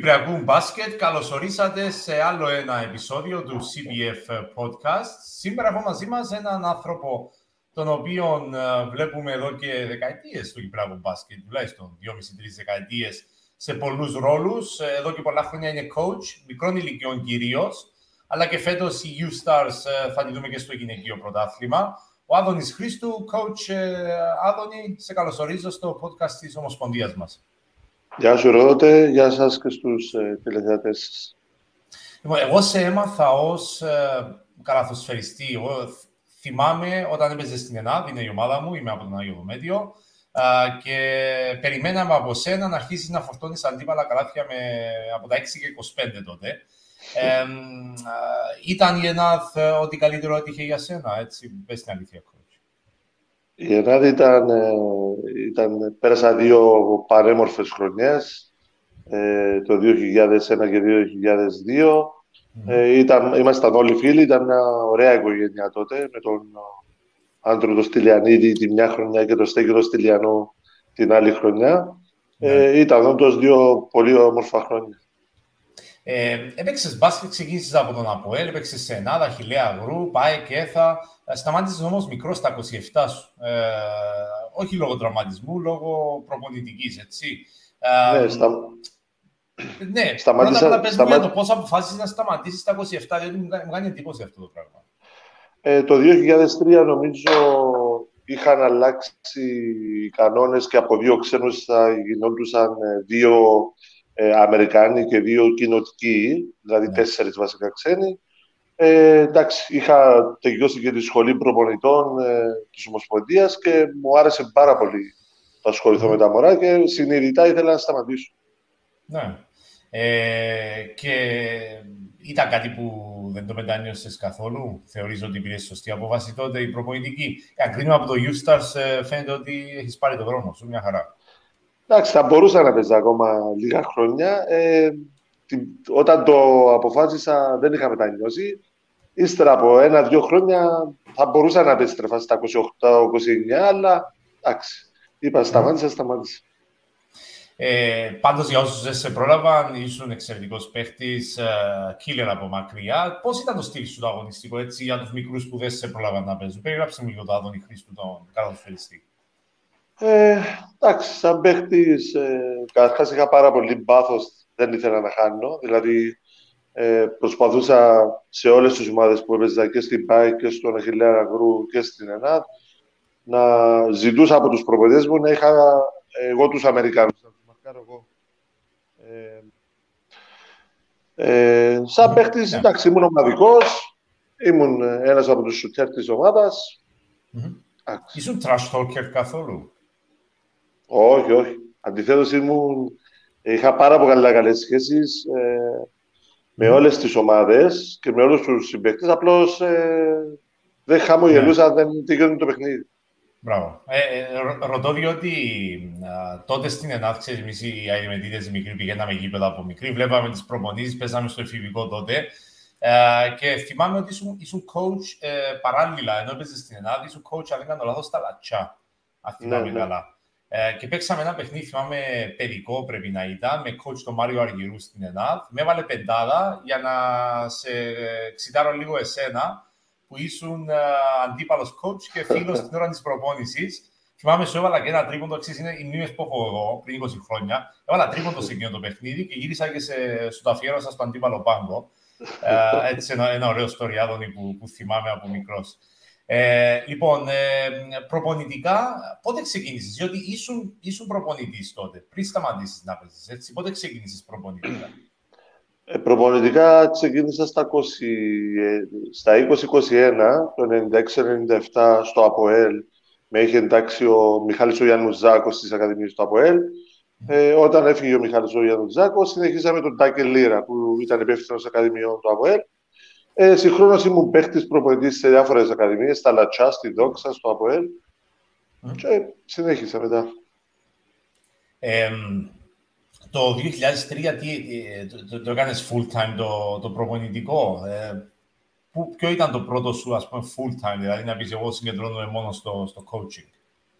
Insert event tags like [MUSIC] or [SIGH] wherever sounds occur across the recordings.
Φίλοι του Κυπριακού Μπάσκετ, καλώς ορίσατε σε άλλο ένα επεισόδιο του CBF Podcast. Σήμερα έχω μαζί μας έναν άνθρωπο τον οποίο ε, βλέπουμε εδώ και δεκαετίες στο Κυπριακό Μπάσκετ, τουλάχιστον δυόμιση-τρεις δεκαετίες σε πολλούς ρόλους. Ε, εδώ και πολλά χρόνια είναι coach, μικρών ηλικιών κυρίως, αλλά και φέτος η U-Stars ε, θα τη δούμε και στο γυναικείο πρωτάθλημα. Ο Άδωνης Χρήστου, coach Άδωνη, σε καλωσορίζω στο podcast της Ομοσπονδίας μας. Γεια σου Ρόδοτε, γεια σας και στους ε, τηλεθεατές Λοιπόν, εγώ σε έμαθα ως ε, καλαθοσφαιριστή. Εγώ θυμάμαι όταν έπαιζε στην ΕΝΑΔ, είναι η ομάδα μου, είμαι από τον Άγιο Δομέτιο, ε, και περιμέναμε από σένα να αρχίσεις να φορτώνεις αντίπαλα καλάθια με, από τα 6 και 25 τότε. Ε, ε, ήταν η ΕΝΑΔ ό,τι καλύτερο έτυχε για σένα, έτσι, πες την αλήθεια. Η Ελλάδα ήταν, ε, ήταν, πέρασα δύο παρέμορφες χρονιές, ε, το 2001 και 2002. Ε, ήταν, ήμασταν όλοι φίλοι, ήταν μια ωραία οικογένεια τότε, με τον Άντρο το Στυλιανίδη τη μια χρονιά και τον Στέκη το Στυλιανό την άλλη χρονιά. Ε, ήταν όντως δύο πολύ όμορφα χρόνια. Ε, έπαιξες μπάσκετ, ξεκίνησες από τον Αποέλ, έπαιξες σε Ελλάδα, Χιλέα Γρου, Πάε και Έθα. Ε, σταμάτησες όμως μικρός στα 27 σου. Ε, όχι λόγω τραυματισμού, λόγω προπονητικής, έτσι. Ε, ναι, στα... ναι σταματήσα, πρώτα απ' όλα για το πώς αποφάσισες να σταματήσεις στα 27, διότι μου κάνει εντύπωση αυτό το πράγμα. Ε, το 2003 νομίζω είχαν αλλάξει οι κανόνες και από δύο ξένους θα γινόντουσαν δύο ε, Αμερικάνοι και δύο κοινοτικοί, δηλαδή ναι. τέσσερις βασικά ξένοι. Ε, εντάξει, είχα τελειώσει και τη σχολή προπονητών ε, της Ομοσπονδίας και μου άρεσε πάρα πολύ να ασχοληθώ με τα μωρά και συνειδητά ήθελα να σταματήσω. Ναι. Ε, και ήταν κάτι που δεν το μετανιώσες καθόλου; Θεωρείς ότι πήρε σωστή απόφαση τότε η προπονητική; Ακρίνω από το U-Stars ε, φαίνεται ότι έχεις πάρει το δρόμο σου, μια χαρά. Εντάξει, θα μπορούσα να παίζα ακόμα λίγα χρόνια. Ε, όταν το αποφάσισα δεν είχα μετανιώσει. Ύστερα από ένα-δύο χρόνια θα μπορούσα να επιστρέφα στα 28-29, αλλά εντάξει, είπα σταμάτησα, σταμάτησα. Ε, πάντως για όσους δεν σε πρόλαβαν, ήσουν εξαιρετικός παίχτης, ε, από μακριά. Πώς ήταν το στυλ σου το αγωνιστικό, έτσι, για τους μικρούς που δεν σε πρόλαβαν να παίζουν; Περιγράψε μου λίγο το Άδωνη Χρήστου, τον καλαθοσφαιριστή. Ε, εντάξει, σαν παίχτης, ε, καταρχάς είχα πάρα πολύ πάθος, δεν ήθελα να χάνω. Δηλαδή, ε, προσπαθούσα σε όλες τις ομάδες που έπαιζα και στην ΠΑΕ και στον Αχιλέα Αγρού και στην ΕΝΑΤ να ζητούσα από τους προπονητές μου να είχα εγώ τους Αμερικάνου. Να τους μαρκάρω εγώ. Ε, ε, σαν παίχτης, yeah. Ναι. εντάξει, ήμουν ομαδικός. Ήμουν ένας από τους σουτιέρ της ομάδας. Mm-hmm. Ήσουν trash talker καθόλου; Όχι, όχι. Αντιθέτως, ήμουν... είχα πάρα πολύ καλές σχέσεις ε, με όλες τις ομάδες και με όλους τους συμπαίκτες. Απλώς ε, δεν χαμογελούσα, ναι. δεν τελειώνει το παιχνίδι. Μπράβο. Ε, ε, ρωτώ διότι α, τότε στην Ελλάδα, ξέρεις, εμείς οι αεριμετήτες οι μικροί πηγαίναμε γήπεδα από μικροί, βλέπαμε τις προπονήσεις, παίζαμε στο εφηβικό τότε. Ε, και θυμάμαι ότι ήσουν, ήσουν coach ε, παράλληλα, ενώ έπαιζες στην Ελλάδα, ήσουν coach, αν δεν κάνω λάθος, στα Λατσά. Αν θυμάμαι ναι, ναι. καλά. Ε, και παίξαμε ένα παιχνίδι, θυμάμαι, παιδικό πρέπει να ήταν, με coach τον Μάριο Αργυρού στην ΕΝΑΔ. Με έβαλε πεντάδα για να σε ξητάρω λίγο εσένα, που ήσουν uh, αντίπαλος coach και φίλος την ώρα της προπόνησης. Θυμάμαι, σου έβαλα και ένα τρίποντο, εξή είναι οι μνήμες που έχω εγώ πριν 20 χρόνια. Έβαλα τρίποντο σε εκείνο το παιχνίδι και γύρισα και σε, σου το αφιέρωσα στο αντίπαλο πάγκο. Uh, έτσι ένα, ένα ωραίο story που, που θυμάμαι από μικρός. Ε, λοιπόν, ε, προπονητικά, πότε ξεκίνησες, διότι ήσουν, ήσουν προπονητής τότε, πριν σταματήσεις να παίζεις, έτσι, πότε ξεκίνησες προπονητικά; Ε, προπονητικά ξεκίνησα στα 20, ε, στα 20-21, το 96-97 στο ΑΠΟΕΛ. Με είχε εντάξει ο Μιχάλης ο Γιάννου Ζάκος στις Ακαδημίες του ΑΠΟΕΛ. Ε, όταν έφυγε ο Μιχάλης ο Γιάννου Ζάκος, συνεχίσαμε τον Τάκε Λίρα, που ήταν υπεύθυνο Ακαδημιών του ΑΠΟΕΛ. Ε, Συγχρόνως ήμουν παίχτης προπονητής σε διάφορες ακαδημίες, στα Λατσά, στη Δόξα, στο ΑΠΟΕΛ. Mm. Και συνέχισα μετά. Ε, το 2003 τι, ε, το, το, το έκανες full time το, το προπονητικό; Ε, που, ποιο ήταν το πρώτο σου, ας πούμε, full time, δηλαδή να πεις εγώ συγκεντρώνομαι μόνο στο, στο coaching.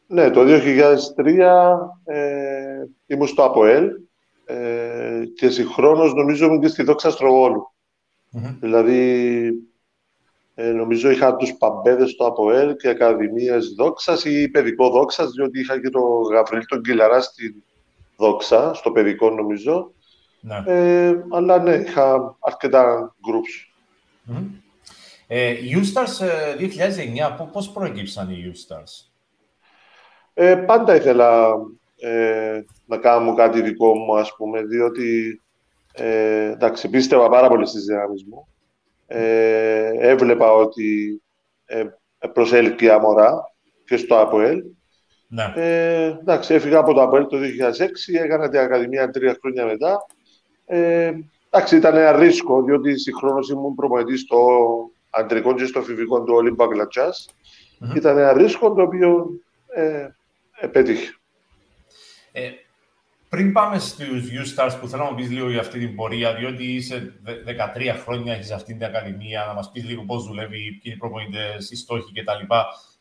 Ναι, το 2003 ε, ήμουν στο ΑΠΟΕΛ. ε, και συγχρόνως νομίζω και στη Δόξα Δηλαδή, ε, νομίζω είχα τους παμπέδες στο ΑΠΟΕΛ και Ακαδημίες Δόξας ή παιδικό Δόξας, διότι είχα και το Γαβρίλ τον Κιλαρά στη Δόξα, στο παιδικό νομίζω. Ναι. Ε, αλλά ναι, είχα αρκετά groups. Mm-hmm. Ε, U-Stars 2009, πώς προέκυψαν οι U-Stars? Ε, πάντα ήθελα ε, να κάνω κάτι δικό μου, ας πούμε, διότι ε, εντάξει, πίστευα πάρα πολύ στις δυνάμεις μου. Ε, έβλεπα ότι ε, προσέλκυε αμορά και στο ΑΠΟΕΛ. Ναι. Ε, εντάξει, έφυγα από το ΑΠΟΕΛ το 2006, έκανα την Ακαδημία τρία χρόνια μετά. Ε, εντάξει, ήταν ένα ρίσκο, διότι συγχρόνως ήμουν προπονητή στο αντρικό και στο φιβικό του Ολύμπα Γκλατσάς. Mm-hmm. Ήταν ένα ρίσκο το οποίο ε, επέτυχε. Ε, πριν πάμε στους U-Stars που θέλω να μου πεις λίγο για αυτή την πορεία, διότι είσαι 13 χρόνια, έχεις αυτή την Ακαδημία, να μας πεις λίγο πώς δουλεύει, ποιοι είναι οι προπονητέ, οι στόχοι κτλ.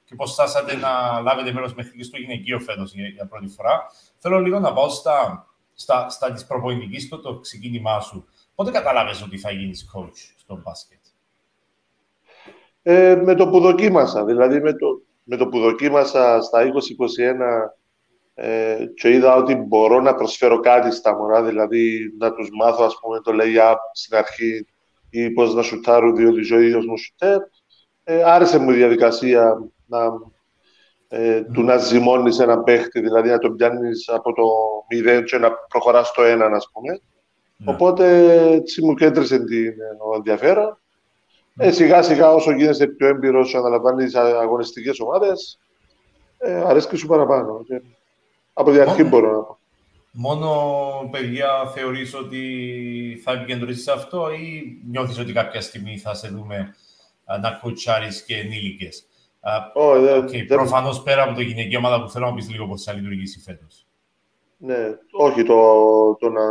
Και πώς φτάσατε να λάβετε μέρος μέχρι και στο γυναικείο φέτος για, για, πρώτη φορά. Θέλω λίγο να πάω στα, στα, στα της προπονητικής, στο το ξεκίνημά σου. Πότε καταλάβες ότι θα γίνεις coach στο μπάσκετ; Ε, με το που δοκίμασα. Δηλαδή, με το, με το που δοκίμασα στα 2021 ε, και είδα ότι μπορώ να προσφέρω κάτι στα μωρά, δηλαδή να τους μάθω ας πούμε το lay-up στην αρχή ή πώς να σουτάρουν διότι ζωή ίδιος μου σουτέρ. Ε, άρεσε μου η διαδικασία να, ε, του να ζυμώνεις ένα παίχτη, δηλαδή να τον πιάνεις από το 0 και να προχωράς στο 1, ας πούμε. Ναι. Οπότε έτσι μου κέντρισε την ενδιαφέρον. Ε, σιγά σιγά όσο γίνεσαι πιο έμπειρος, αναλαμβάνεις αγωνιστικές ομάδες, ε, αρέσκει σου παραπάνω. Από την αρχή μπορώ να πω. Μόνο παιδιά θεωρείς ότι θα επικεντρωθείς σε αυτό ή νιώθεις ότι κάποια στιγμή θα σε δούμε να κοτσάρεις και ενήλικες; Oh, δεν, okay, δεν... Προφανώς πέρα από το γυναική ομάδα που θέλω να πεις λίγο πώς θα λειτουργήσει φέτος. Ναι, όχι, το, το να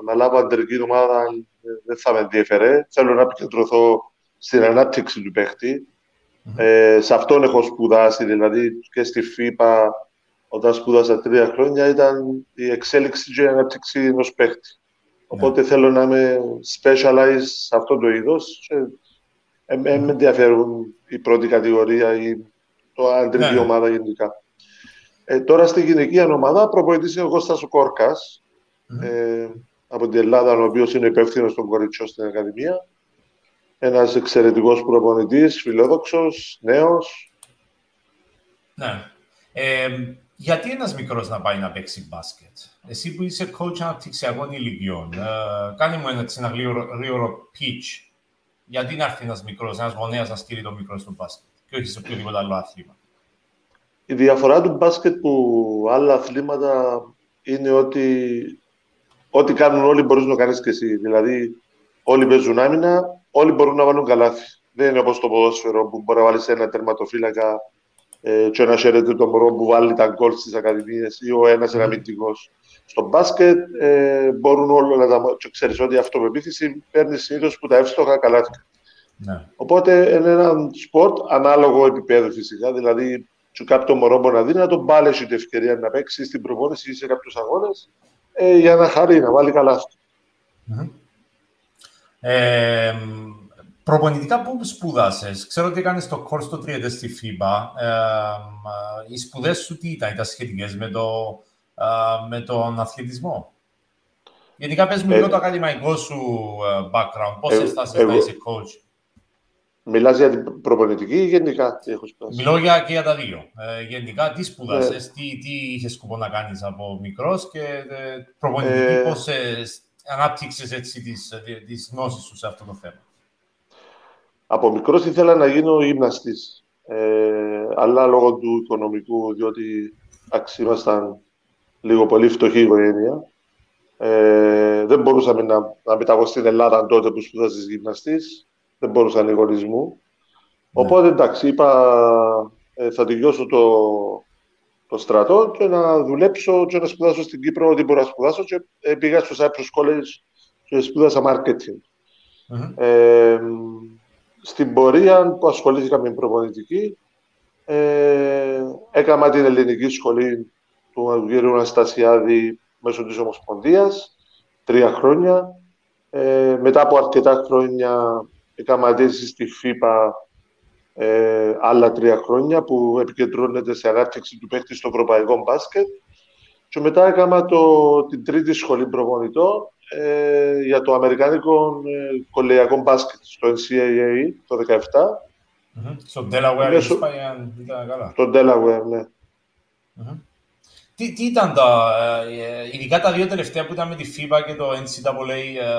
αναλάβω αντερική ομάδα δεν θα με ενδιαφέρε. Θέλω να επικεντρωθώ στην ανάπτυξη του παιχτη Ε, σε αυτόν έχω σπουδάσει, δηλαδή και στη ΦΥΠΑ όταν σπούδασα τρία χρόνια, ήταν η εξέλιξη και η ανάπτυξη ενός παίχτη. Οπότε ναι. θέλω να είμαι specialized σε αυτό το είδος. Ε, με ενδιαφέρουν η πρώτη κατηγορία ή το αντρική ναι. ομάδα γενικά. Ε, τώρα στη γυναικεία ομάδα προπονητής είναι ο Κώστας ο κορκας ε, από την Ελλάδα, ο οποίος είναι υπεύθυνος των κοριτσιών στην Ακαδημία. Ένας εξαιρετικός προπονητής, φιλόδοξος, νέος. Ναι. Ε, γιατί ένας μικρός να πάει να παίξει μπάσκετ; Εσύ που είσαι coach αναπτυξιακών ηλικιών, ε, κάνε μου ένα, ένα γρήγορο pitch. Γιατί να έρθει ένας μικρός, ένας γονέας να στείλει το μικρό στο μπάσκετ και όχι σε οποιοδήποτε άλλο άθλημα; Η διαφορά του μπάσκετ που άλλα αθλήματα είναι ότι ό,τι κάνουν όλοι μπορείς να κάνεις και εσύ. Δηλαδή, όλοι παίζουν άμυνα, όλοι μπορούν να βάλουν καλάθι. Δεν είναι όπως το ποδόσφαιρο που μπορεί να βάλεις ένα τερματοφύλακα ε, και να χαίρεται το μωρό που βάλλει τα γκολ στις ακαδημίες ή ο ένας είναι αμυντικός. Στο μπάσκετ ε, μπορούν όλοι να τα... Και ξέρεις ότι η αυτοπεποίθηση παίρνει συνήθως που τα εύστοχα καλάθια. Ναι. Οπότε είναι ένα σπορτ ανάλογο επίπεδο φυσικά. Δηλαδή, σου κάποιο μωρό μπορεί να δει να τον πάρει την ευκαιρία να παίξει στην προπόνηση ή σε κάποιους αγώνες ε, για να χαρεί, να βάλει καλάθι. Mm-hmm. Ε, Προπονητικά πού σπούδασε, Ξέρω ότι έκανες το course το 3 στη FIBA. Ε, οι σπουδές σου τι ήταν, ήταν σχετικές με, το, ε, με τον αθλητισμό; Γενικά πες μου λίγο το ακαδημαϊκό σου ε, background. Πώς ε, αισθάνεσαι να είσαι coach; Μιλάς για την προπονητική ή γενικά τι έχω σπουδάσει; Μιλώ για, και για τα δύο. Ε, γενικά τι σπούδασε, τι, τι είχες σκοπό να κάνεις από μικρός και ε, προπονητική ε, πώς ε, ανάπτυξες έτσι τις, τις γνώσεις σου σε αυτό το θέμα; Από μικρός ήθελα να γίνω γυμναστής. Ε, αλλά λόγω του οικονομικού, διότι ήμασταν λίγο πολύ φτωχή οικογένεια, ε, δεν μπορούσαμε να, να μεταγώ στην Ελλάδα τότε που σπούδαζες γυμναστής. Δεν μπορούσαν οι γονείς μου. Ναι. Οπότε εντάξει, είπα ε, θα τελειώσω το, το στρατό και να δουλέψω και να σπουδάσω στην Κύπρο ό,τι μπορώ να σπουδάσω και ε, πήγα στο Cyprus College και σπούδασα marketing. Ε, στην πορεία που ασχολήθηκα με την προπονητική, ε, έκανα την ελληνική σχολή του κ. Αναστασιάδη μέσω της Ομοσπονδίας τρία χρόνια. Ε, μετά από αρκετά χρόνια έκανα στη ΦΥΠΑ ε, άλλα τρία χρόνια που επικεντρώνεται σε ανάπτυξη του παίκτη στο ευρωπαϊκό μπάσκετ. Και μετά έκανα το, την τρίτη σχολή προπονητών ε, για το αμερικάνικο ε, κολεγιακό μπάσκετ στο NCAA το 2017. Mm-hmm. Στο Delaware, Μέσω... ήταν καλά. Στο Delaware, ναι. Mm-hmm. Τι, τι ήταν τα, ε, ειδικά τα δύο τελευταία που ήταν με τη FIBA και το NCAA, ε,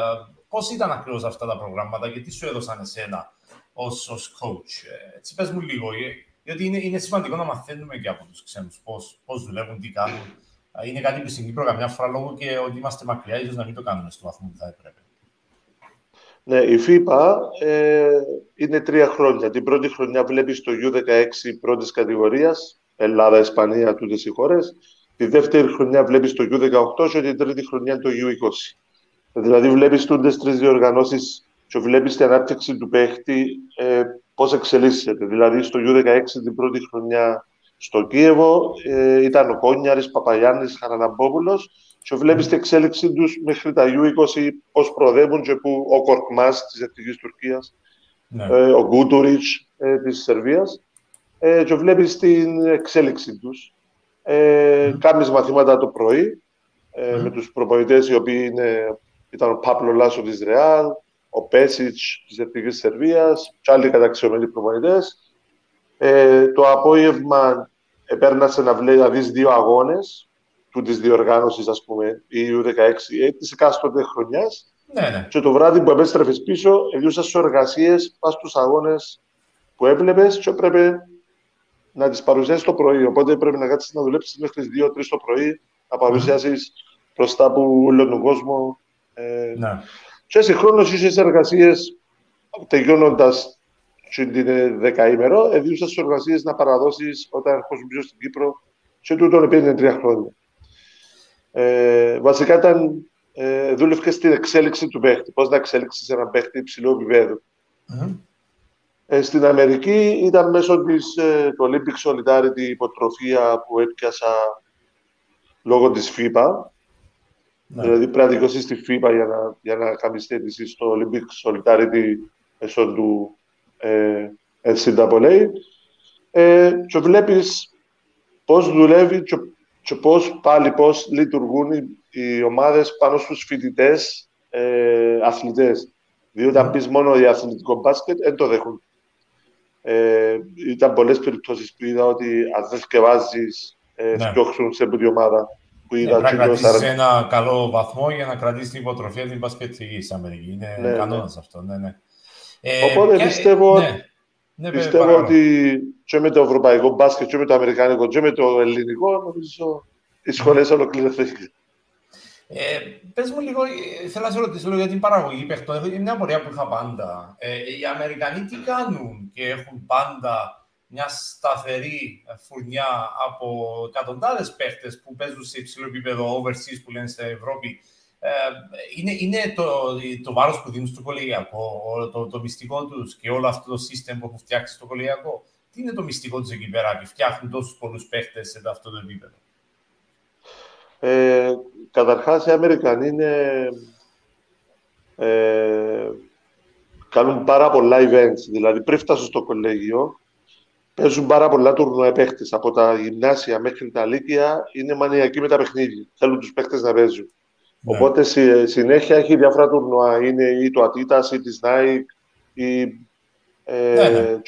πώς ήταν ακριβώς αυτά τα προγράμματα και τι σου έδωσαν εσένα ως, ως coach. Ε, έτσι πες μου λίγο, ε, γιατί είναι, είναι σημαντικό να μαθαίνουμε και από τους ξένους πώς, πώς δουλεύουν, τι κάνουν. Είναι κάτι που στην Κύπρο καμιά φορά λόγω και ότι είμαστε μακριά, ίσως να μην το κάνουμε στο βαθμό που θα έπρεπε. Ναι, η FIBA ε, είναι τρία χρόνια. Την πρώτη χρονιά βλέπεις το U16 πρώτης κατηγορίας, Ελλάδα, Ισπανία, τούτες οι χώρες. Τη δεύτερη χρονιά βλέπεις το U18 και την τρίτη χρονιά το U20. Δηλαδή βλέπεις τούτες τρεις διοργανώσεις και βλέπεις την ανάπτυξη του παίχτη ε, πώς εξελίσσεται. Δηλαδή στο U16 την πρώτη χρονιά στο Κίεβο ε, ήταν ο Κόνιαρης, Παπαγιάννης, Χαραναμπόπουλος και βλέπεις την εξέλιξη τους μέχρι τα U20 πώς προοδεύουν και που ο Κορκμάς της Εθνικής Τουρκίας, ναι. ε, ο Γκούτουριτς ε, της Σερβίας ε, και βλέπεις την εξέλιξη τους. Ε, mm. Κάνεις μαθήματα το πρωί ε, mm. με τους προπονητές οι οποίοι είναι, ήταν ο Πάπλο Λάσο της Ρεάλ, ο Πέσιτς της Εθνικής Σερβίας και άλλοι καταξιωμένοι προπονητές. Ε, το απόγευμα επέρνασε να, βλέ, να δεις δύο αγώνες του της διοργάνωσης, ας πούμε, η U16 της εκάστοτε χρονιάς. Ναι, ναι. Και το βράδυ που επέστρεφες πίσω, ελιούσα στις εργασίες, πας στους αγώνες που έβλεπες και έπρεπε να τις παρουσιάσεις το πρωί. Οπότε πρέπει να κάτσεις να δουλέψεις μέχρι τις 2-3 το πρωί, να παρουσιάσεις μπροστά από όλο τον κόσμο. Ε, ναι. Και συγχρόνως είσαι εργασίες τελειώνοντας την δεκαήμερο, εδίουσα στι εργασίε να παραδώσεις όταν έρχομαι στην Κύπρο και τούτον πήγαινε τρία χρόνια. Ε, βασικά ήταν, ε, δούλευε στην εξέλιξη του παίχτη. Πώς να εξέλιξεις ένα παίχτη υψηλού επίπεδου. Mm-hmm. Ε, στην Αμερική ήταν μέσω της ε, του Olympic Solidarity υποτροφία που έπιασα λόγω της FIBA ναι. Δηλαδή πρέπει να δικαιώσεις στη FIBA για να, για να κάνεις αίτηση στο Olympic Solidarity μέσω του ε, NCAA. Ε, και βλέπεις πώς δουλεύει και, και πώς πάλι πώς λειτουργούν οι, οι ομάδες πάνω στους φοιτητές ε, αθλητές. Διότι αν ναι. πεις μόνο για αθλητικό μπάσκετ, δεν το δέχουν. Ε, ήταν πολλές περιπτώσεις που είδα ότι αν δεν σκευάζεις, ε, ναι. φτιώξουν σε αυτή ομάδα που είδα. Ναι, πρέπει να κρατήσει ένα καλό βαθμό για να κρατήσεις την υποτροφία την μπασκετική στην Αμερική. Είναι ναι, κανόνας ναι. αυτό. Ναι, ναι. Ε, Οπότε και, πιστεύω, ναι. Ναι, πιστεύω ότι και με το ευρωπαϊκό μπάσκετ, και με το αμερικάνικο, και με το ελληνικό, νομίζω οι σχολές ολοκληρωθήκαν. Ε, Πες μου λίγο, θέλω να σε ρωτήσω λίγο για την παραγωγή παιχτών. Είναι μια απορία που είχα πάντα. Ε, οι Αμερικανοί τι κάνουν και έχουν πάντα μια σταθερή φουρνιά από εκατοντάδες παίχτες που παίζουν σε υψηλό επίπεδο overseas που λένε στην Ευρώπη. Ε, είναι, είναι το, το βάρος που δίνουν στο κολεγιακό, το, το μυστικό τους και όλο αυτό το σύστημα που έχουν φτιάξει στο κολεγιακό. Τι είναι το μυστικό τους εκεί πέρα και φτιάχνουν τόσους πολλούς παίχτες σε αυτό το επίπεδο; Ε, καταρχάς οι Αμερικανοί είναι, ε, κάνουν πάρα πολλά events. Δηλαδή πριν φτάσουν στο κολέγιο Παίζουν πάρα πολλά τουρνουά παίχτες. Από τα γυμνάσια μέχρι τα λύκεια είναι μανιακοί με τα παιχνίδια. Θέλουν τους παίχτες να παίζουν. Ναι. Οπότε συνέχεια έχει διάφορα τουρνουά. Είναι ή το Ατίτα ή της Nike. Ή, ε, ναι, ναι.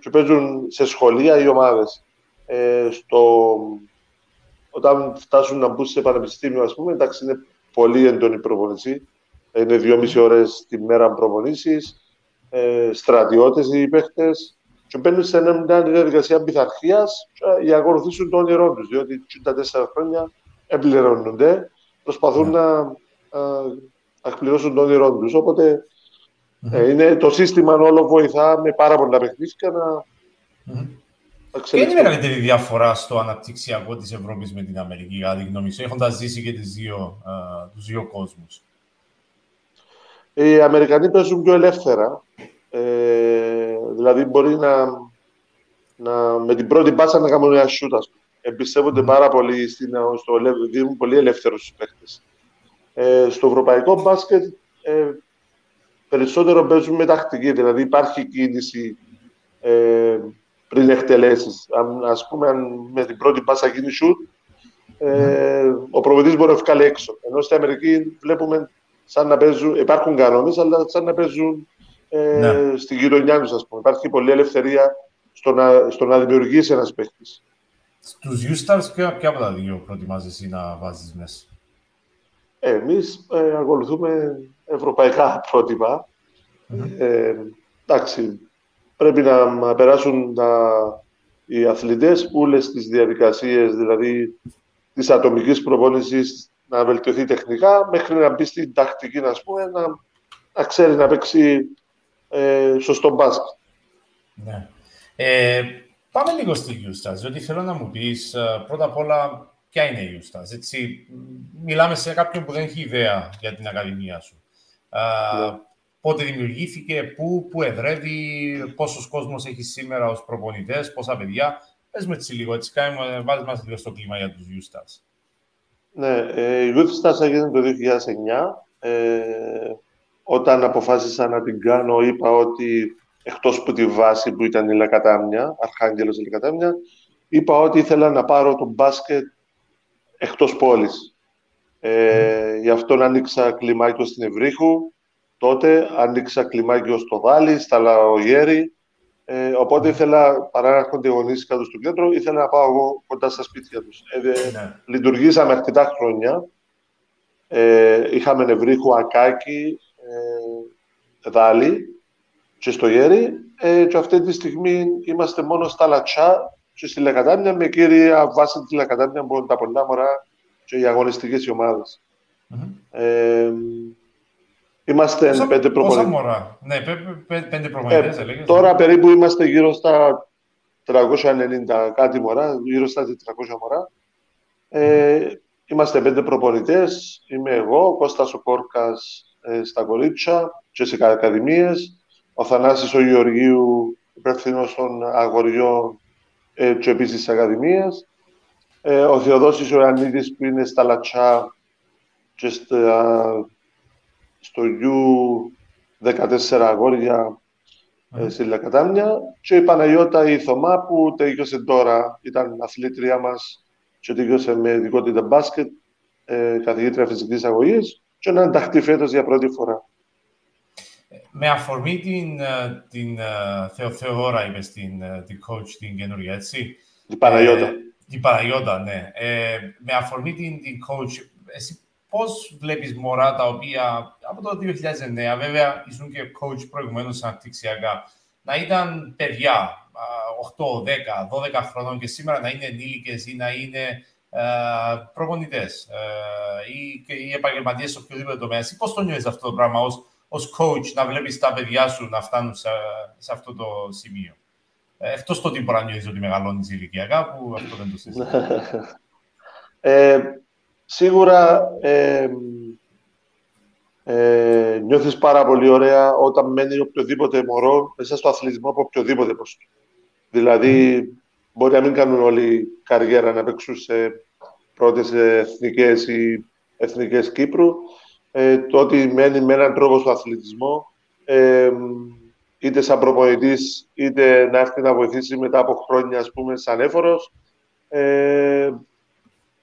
Και, παίζουν σε σχολεία οι ομάδες. Ε, όταν φτάσουν να μπουν σε πανεπιστήμιο, ας πούμε, εντάξει, είναι πολύ έντονη προπονησή. Είναι δυόμιση ώρες τη μέρα προπονήσεις. Ε, Στρατιώτες οι παίχτες και μπαίνουν σε μια διαδικασία πειθαρχίας για να ακολουθήσουν το όνειρό τους. Διότι τα τέσσερα χρόνια εμπληρώνονται, προσπαθούν ναι. να, να εκπληρώσουν το όνειρό τους. Οπότε ε, είναι, το σύστημα όλο βοηθά με πάρα πολλά παιχνίδια να. Mm-hmm. Ποια είναι η μεγαλύτερη διαφορά στο αναπτυξιακό της Ευρώπης με την Αμερική, κατά τη γνώμη σου, έχοντας ζήσει και τις δύο, τους δύο κόσμους. Οι Αμερικανοί παίζουν πιο ελεύθερα. Ε, δηλαδή μπορεί να, να, με την πρώτη μπάσα να κάνουν ένα σούτ, Εμπιστεύονται mm. πάρα πολύ στην, στο δίνουν πολύ ελεύθερους στους παίχτες. Ε, στο ευρωπαϊκό μπάσκετ ε, περισσότερο παίζουν με τακτική, δηλαδή υπάρχει κίνηση ε, πριν εκτελέσεις. Α πούμε, αν με την πρώτη πάσα γίνει σουτ, ε, ο προπονητής μπορεί να βγάλει έξω. Ενώ στην Αμερική βλέπουμε σαν να παίζουν, υπάρχουν κανόνες, αλλά σαν να παίζουν ε, ναι. στη γειτονιά τους, ας πούμε. Υπάρχει πολλή ελευθερία στο να, στο να δημιουργήσει ένας παίχτη. Στους U-Stars, ποια, ποια από τα δύο προτιμάζει να βάζεις μέσα. Εμείς ε, ακολουθούμε ευρωπαϊκά πρότυπα. Mm-hmm. Ε, εντάξει, πρέπει να περάσουν τα, οι αθλητές όλες τις διαδικασίες, δηλαδή της ατομικής προπόνησης να βελτιωθεί τεχνικά, μέχρι να μπει στην τακτική, να, πούμε, να, να ξέρει να παίξει ε, σωστό μπάσκετ. Ναι. Ε, πάμε λίγο στη Γιούστας, διότι θέλω να μου πεις ε, πρώτα απ' όλα ποια είναι η Γιούστας. Έτσι, μιλάμε σε κάποιον που δεν έχει ιδέα για την Ακαδημία σου. Ναι πότε δημιουργήθηκε, πού, πού εδρεύει, πόσος κόσμος έχει σήμερα ως προπονητές, πόσα παιδιά. Πες με έτσι λίγο, έτσι κάνουμε, βάλεις μας λίγο στο κλίμα για τους Youth Stars. Ναι, ε, η Youth Stars έγινε το 2009. Ε, όταν αποφάσισα να την κάνω, είπα ότι εκτός από τη βάση που ήταν η Λακατάμια, Αρχάγγελος η Λακατάμια, είπα ότι ήθελα να πάρω τον μπάσκετ εκτός πόλης. Ε, Γι' αυτό άνοιξα κλιμάκιο στην Ευρύχου, τότε άνοιξα κλιμάκιο στο Δάλι, στα Λαογέρι. Ε, οπότε ήθελα, παρά να έρχονται οι γονείς κάτω στο κέντρο, ήθελα να πάω εγώ κοντά στα σπίτια τους. Ε, ναι. Λειτουργήσαμε αρκετά χρόνια. Ε, είχαμε νευρίχου Ακάκι, ε, Δάλι και στο Γέρι. Ε, και αυτή τη στιγμή είμαστε μόνο στα Λατσά και στη Λεκατάμια με κύρια βάση τη Λεκατάμια που είναι τα πολλά μωρά και οι αγωνιστικές ομάδες. Mm-hmm. Ε, Είμαστε πόσα, πέντε προπονητές. Πόσα μωρά; Ναι, πέντε προπονητές, ε, Τώρα περίπου είμαστε γύρω στα 390 κάτι μωρά, γύρω στα 400 μωρά. Ε, είμαστε πέντε προπονητές. Είμαι εγώ, ο Κώστας ο Κόρκας ε, στα κορίτσια και σε ακαδημίες. Ο Θανάσης ο Γεωργίου, υπεύθυνος των αγοριών ε, και επίσης στις ακαδημίες. Ε, ο Θεοδόσης ο Ιαννίδης που είναι στα Λατσά και στα στο U14 αγόρια mm. στη Λακατάμια και η Παναγιώτα η Θωμά που τελείωσε τώρα, ήταν αθλήτρια μας και τελείωσε με ειδικότητα μπάσκετ, ε, καθηγήτρια φυσικής αγωγής και να ενταχθεί φέτος για πρώτη φορά. Με αφορμή την, ε, την Θεο, Θεοδόρα, είπες την, την coach την καινούργια, έτσι; Την Παναγιώτα. Ε, την Παναγιώτα, ναι. Ε, με αφορμή την, την coach, εσύ Πώς βλέπεις μωρά τα οποία από το 2009, βέβαια ήσουν και coach προηγουμένως αναπτυξιακά, να ήταν παιδιά 8, 10, 12 χρονών και σήμερα να είναι ενήλικες ή να είναι προπονητές ή, ή επαγγελματίες σε οποιοδήποτε τομέα. Πώς το νιώθεις αυτό το πράγμα ως coach να βλέπεις τα παιδιά σου να φτάνουν σε, σε αυτό το σημείο. Ε, Εκτός το ότι μπορεί να νιώθεις ότι μεγαλώνεις ηλικιακά, που αυτό δεν το συζητάμε. [LAUGHS] ε, Σίγουρα ε, ε, νιώθεις πάρα πολύ ωραία όταν μένεις οποιοδήποτε μωρό μέσα στο αθλητισμό από οποιοδήποτε ποστό. Δηλαδή, μπορεί να μην κάνουν όλοι καριέρα να παίξουν σε πρώτες εθνικές ή εθνικές Κύπρου. Ε, το ότι μένει με έναν τρόπο στο αθλητισμό, ε, είτε σαν προπονητής, είτε να έρθει να βοηθήσει μετά από χρόνια, ας πούμε, σαν έφορος, ε,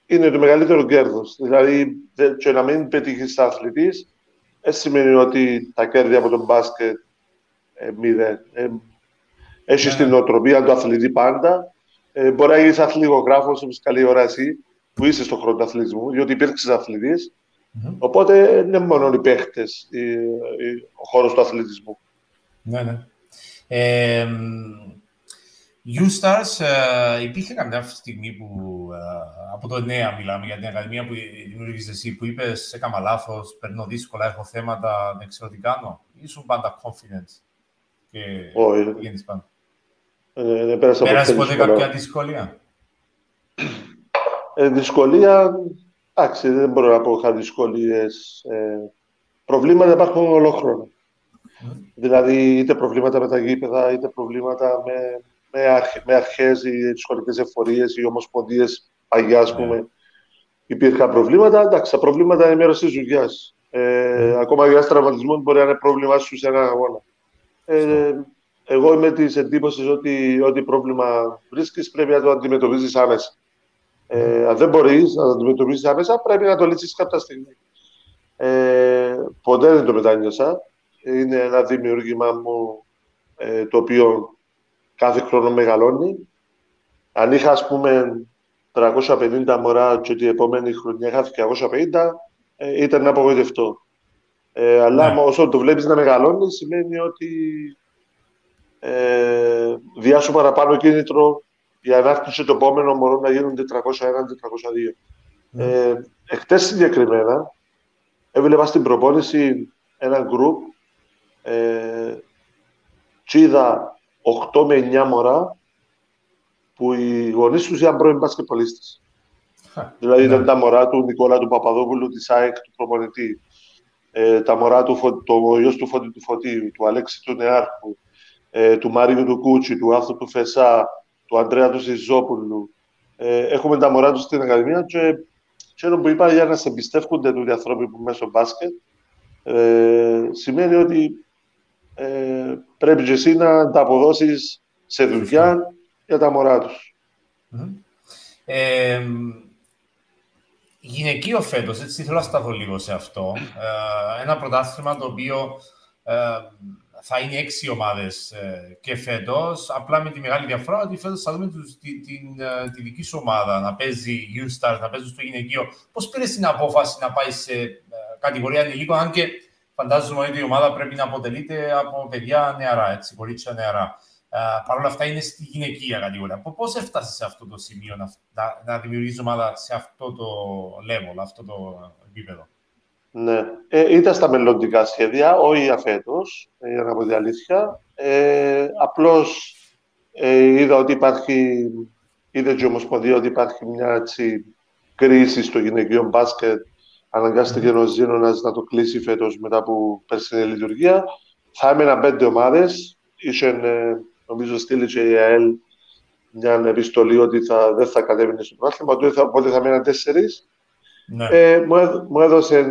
είναι το μεγαλύτερο κέρδος. Δηλαδή, και να μην πετύχεις αθλητής, δεν σημαίνει ότι τα κέρδη από τον μπάσκετ ε, μηδέν. Ε, έχεις yeah. την νοοτροπία του αθλητή πάντα. Ε, μπορεί να γίνεις αθλητογράφο όπως καλή ώρα εσύ, που είσαι στον χρόνο του αθλητισμού, διότι υπήρξες αθλητής. Mm-hmm. Οπότε δεν είναι μόνο οι παίχτες ο χώρος του αθλητισμού. Ναι, ναι. Ε, U-Stars uh, υπήρχε καμιά στιγμή που, uh, από το 9 μιλάμε για την Ακαδημία που δημιουργήσες εσύ, που είπες έκανα λάθος, παίρνω δύσκολα, έχω θέματα, δεν ξέρω τι κάνω. Ήσουν πάντα confident και oh, πήγαινες πάνω. Ε, δεν πέρασα Πέρασε ποτέ κάποια δυσκολία; Ε, δυσκολία, εντάξει, δεν μπορώ να πω είχα δυσκολίες. Ε, προβλήματα υπάρχουν ολόχρονα. Mm. Δηλαδή, είτε προβλήματα με τα γήπεδα, είτε προβλήματα με με, αρχ, με αρχές οι σχολικές εφορίες, οι ομοσπονδίες παγιά, ας ναι. πούμε, υπήρχαν προβλήματα. Εντάξει, τα προβλήματα είναι μέρος της δουλειάς. Ε, ακόμα για τραυματισμό μπορεί να είναι πρόβλημα σου σε ένα αγώνα. Ε, εγώ είμαι της εντύπωσης ότι ό,τι πρόβλημα βρίσκεις πρέπει να το αντιμετωπίζεις άμεσα. Ε, αν δεν μπορείς να το αντιμετωπίσεις άμεσα, πρέπει να το λύσεις κάποια στιγμή. Ε, ποτέ δεν το μετάνιωσα. Είναι ένα δημιούργημα μου ε, το οποίο κάθε χρόνο μεγαλώνει. Αν είχα, ας πούμε, 350 μωρά και την επόμενη χρονιά είχα 250, ε, ήταν να απογοητευτώ. Ε, αλλά ναι. όσο το βλέπεις να μεγαλώνεις, σημαίνει ότι ε, διάσου παραπάνω κίνητρο για να έρθει το επόμενο μωρό να γίνουν 401-402. Ναι. Ε, εχθές συγκεκριμένα, έβλεπα στην προπόνηση ένα γκρουπ ε, και είδα 8 με 9 μωρά που οι γονείς τους ήταν πρώην μπασκετπολίστε. δηλαδή ήταν ναι. τα μωρά του Νικόλα του Παπαδόπουλου, της ΑΕΚ του προπονητή, ε, τα μωρά του, το γιος του Φώτη του Φωτίου, του Αλέξη του Νεάρχου, ε, του Μάριου του Κούτσι, του Άθου του Φεσά, του Αντρέα του Ζιζόπουλου. Ε, έχουμε τα μωρά του στην Ακαδημία και ξέρω που είπα για να σε εμπιστεύονται του άνθρωποι που μέσω μπάσκετ ε, σημαίνει ότι ε, πρέπει και εσύ να τα αποδώσεις σε δουλειά για τα μωρά τους. Ε, γυναικείο φέτος, έτσι θέλω να σταθώ λίγο σε αυτό. Ε, ένα πρωτάθλημα το οποίο ε, θα είναι έξι ομάδες ε, και φέτος. Απλά με τη μεγάλη διαφορά ότι φέτος θα δούμε τους, τη, την, ε, τη δική σου ομάδα να παίζει U-Stars, να παίζει στο γυναικείο. Πώς πήρες την απόφαση να πάεις σε ε, κατηγορία ανηλίκων, αν και φαντάζομαι ότι η ομάδα πρέπει να αποτελείται από παιδιά νεαρά, έτσι, κορίτσια νεαρά. Παρ' όλα αυτά είναι στη γυναικεία κατηγορία. Πώς έφτασες σε αυτό το σημείο να, να, να δημιουργήσει ομάδα σε αυτό το level, αυτό το επίπεδο; Ναι. Ε, ήταν στα μελλοντικά σχέδια, όχι για φέτος, ε, για να πω την αλήθεια. Ε, απλώς ε, είδα ότι υπάρχει, είδε και η Ομοσπονδία ότι υπάρχει μια έτσι, κρίση στο γυναικείο μπάσκετ. Αναγκάστηκε ο Ζήνωνας να το κλείσει φέτος μετά από περσινή λειτουργία. Θα έμεναν πέντε ομάδες. Είχε, ε, νομίζω, στείλει και η ΑΕΛ μια επιστολή ότι θα, δεν θα κατέβαινε στο πράθυμα, οπότε θα, θα μέναν τέσσερις. Ναι. Ε, μου, μου έδωσε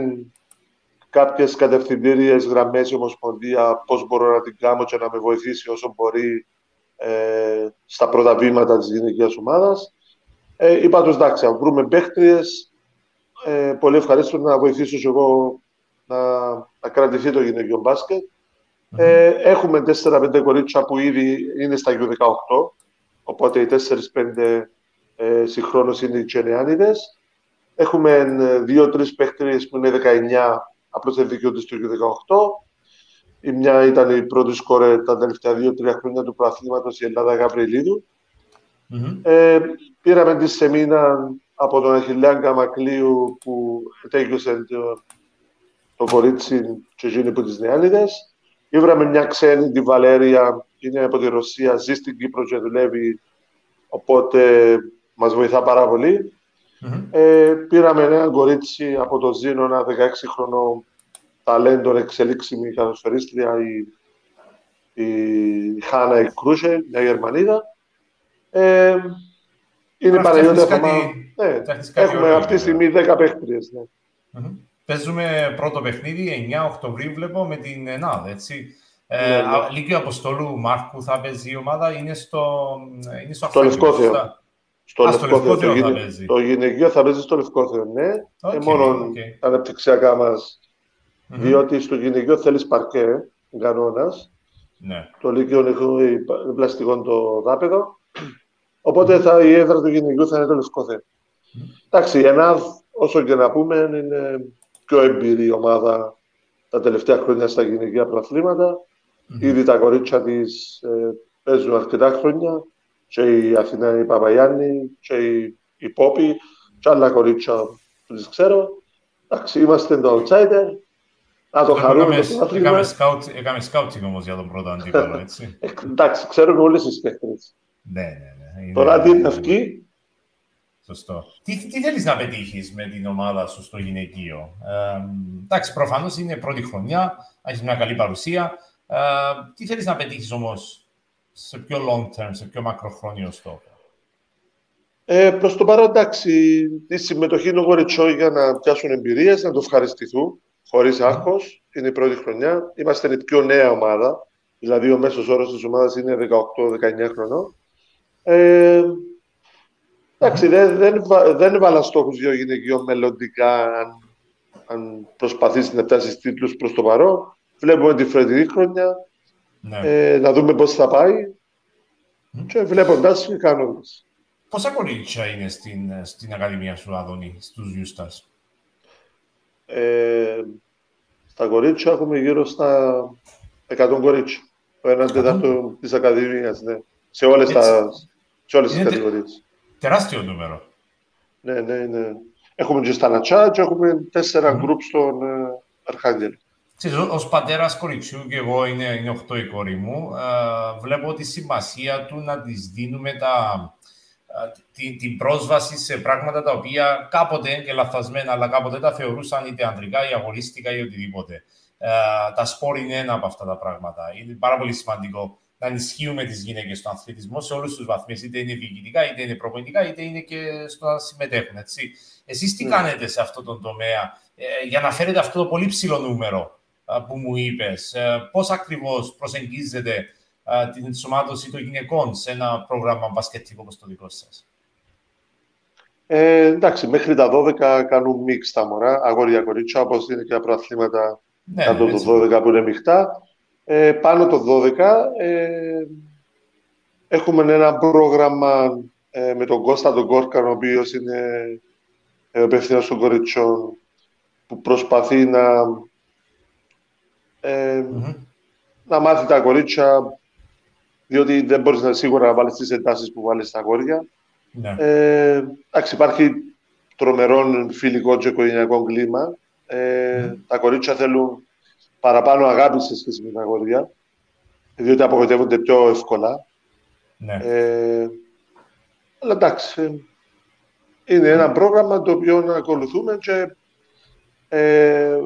κάποιες κατευθυντήριες γραμμές η Ομοσπονδία, πώς μπορώ να την κάνω και να με βοηθήσει όσο μπορεί ε, στα πρώτα βήματα της γυναικείας ομάδας. Ε, είπα τους εντάξει, αν βρούμε παίχτριες, ε, πολύ ευχαρίστω να βοηθήσω και εγώ να, να κρατηθεί το γυναικείο μπάσκετ. Ε, έχουμε 4-5 κορίτσια που ήδη είναι στα U18, οπότε οι 4-5 ε, συγχρόνως είναι οι Τσενεάνιδες. Έχουμε 2-3 ε, παίχτριες που είναι 19 απλώς δεν δικαιούνται στο 18. Η μια ήταν η πρώτη σκόρε τα τελευταία δύο-τρία χρόνια του προαθλήματος η Ελλάδα Γαβριλίδου. Mm-hmm. Ε, πήραμε τη σεμίνα από τον Αχιλέα Γκαμακλείου που τέγιωσε το, το κορίτσι και γίνει από τις Νεάνιδες. Ήβραμε μια ξένη, τη Βαλέρια, είναι από τη Ρωσία, ζει στην Κύπρο και δουλεύει, οπότε μας βοηθά πάρα πολύ. Mm-hmm. Ε, πήραμε ένα κορίτσι από το Ζήνο, ένα 16χρονο ταλέντο, εξελίξιμη καθοσφαιρίστρια, η, η Χάνα Εκρούσε, μια Γερμανίδα. Ε, είναι η Παναγιώτη Ναι, έχουμε αυτή τη στιγμή 10 παίχτριες. Ναι. Mm-hmm. Παίζουμε πρώτο παιχνίδι 9 Οκτωβρίου, βλέπω, με την ΕΝΑΔ, έτσι. Ε, ναι, ναι. Λίγη Αποστολού Μάρκου θα παίζει η ομάδα, είναι στο, είναι στο, στο Λευκό στο, Λευκό Θεό. Το, γυναι... το γυναικείο θα παίζει στο Λευκό Θεό, ναι. Okay, και μόνο okay. τα αναπτυξιακά μας. Mm-hmm. Διότι στο γυναικείο θέλεις παρκέ, κανόνα. Ναι. Το Λύκειο έχει πλαστικό το δάπεδο. Οπότε θα, η έδρα του γυναικείου θα είναι το Λευκό Θεό. Mm-hmm. Εντάξει, η ΕΝΑΔ, όσο και να πούμε, είναι πιο εμπειρή ομάδα τα τελευταία χρόνια στα γυναικεία πλαθλήματα. Mm-hmm. Ήδη τα κορίτσια της ε, παίζουν αρκετά χρόνια και η Αθηνά η Παπαγιάννη και η, η Πόπη και άλλα κορίτσια που τις ξέρω. Εντάξει, είμαστε το outsider. Να το χαρούμε το πρωτάθλημα. Έκαμε σκάουτσινγκ όμως για τον πρώτο αντίπαλο, έτσι. [LAUGHS] Εντάξει, ξέρουμε όλες τις παίχτες. Ναι, ναι, ναι. Τώρα τι είναι αυκή. Σωστό. Τι, τι θέλεις να πετύχεις με την ομάδα σου στο γυναικείο; Ε, εντάξει, προφανώς είναι πρώτη χρονιά, έχεις μια καλή παρουσία. Ε, τι θέλεις να πετύχεις όμως σε πιο long term, σε πιο μακροχρόνιο στόχο. Ε, Προς το παρόν, εντάξει, η συμμετοχή είναι γοριτσό για να πιάσουν εμπειρίες, να το ευχαριστηθούν χωρίς άγχος. Είναι η πρώτη χρονιά. Είμαστε η πιο νέα ομάδα. Δηλαδή, ο μέσος όρος της ομάδας είναι 18-19 χρονών. Ε, εντάξει, δεν, δεν, δεν έβαλα στόχους για γυναικείο μελλοντικά, αν, αν προσπαθήσει να φτάσεις τίτλους προς το παρόν. Βλέπουμε τη φετινή χρονιά. Ναι. Ε, να δούμε πώς θα πάει. Mm. Και βλέποντας και κάνοντα. Πόσα κορίτσια είναι στην, στην Ακαδημία σου, Άδωνη, στους Γιούστας; Ε, στα κορίτσια έχουμε γύρω στα 100 κορίτσια. Το ένας τέταρτο της Ακαδημίας, ναι. Σε όλες τις κατηγορίες. Τεράστιο νούμερο. Ναι, ναι, ναι. Έχουμε και στα Νατσά και έχουμε τέσσερα mm. γκρουπ στον ε, Αρχάγγελ. Ω πατέρας κοριτσιού, και εγώ είναι, είναι 8 η κόρη μου, ε, βλέπω τη σημασία του να της δίνουμε τα, την, την πρόσβαση σε πράγματα τα οποία κάποτε και λαθασμένα, αλλά κάποτε τα θεωρούσαν είτε ανδρικά ή αγωνιστικά ή οτιδήποτε. τα σπόρ είναι ένα από αυτά τα πράγματα. Είναι πάρα πολύ σημαντικό να ενισχύουμε τις γυναίκες στον αθλητισμό σε όλους τους βαθμούς, είτε είναι διοικητικά, είτε είναι προπονητικά, είτε είναι και στο να συμμετέχουν. Εσείς τι ναι. κάνετε σε αυτό το τομέα ε, για να φέρετε αυτό το πολύ ψηλό νούμερο; Που μου είπες, ε, πώς ακριβώς προσεγγίζετε την ενσωμάτωση των γυναικών σε ένα πρόγραμμα μπασκετικό όπως το δικό σας; Ε, εντάξει, μέχρι τα 12 κάνουν μίξ τα μωρά, αγόρια κορίτσια, όπως είναι και τα προαθλήματα ναι, κάτω το 12 που είναι μειχτά. Ε, πάνω το 12 ε, έχουμε ένα πρόγραμμα ε, με τον Κώστα τον Κόρκαν, ο οποίος είναι ε, ο υπεύθυνος των κοριτσιών, που προσπαθεί να, ε, mm-hmm. να μάθει τα κορίτσια διότι δεν μπορείς να σίγουρα να βάλεις τις εντάσεις που βάλεις στα αγόρια. Ναι. Ε, εντάξει, υπάρχει τρομερό φιλικό και οικογενειακό κλίμα. Ε, ναι. Τα κορίτσια θέλουν παραπάνω αγάπη σε σχέση με τα αγόρια, διότι απογοητεύονται πιο εύκολα. Ναι. Ε, αλλά εντάξει, είναι ένα πρόγραμμα το οποίο να ακολουθούμε και ε,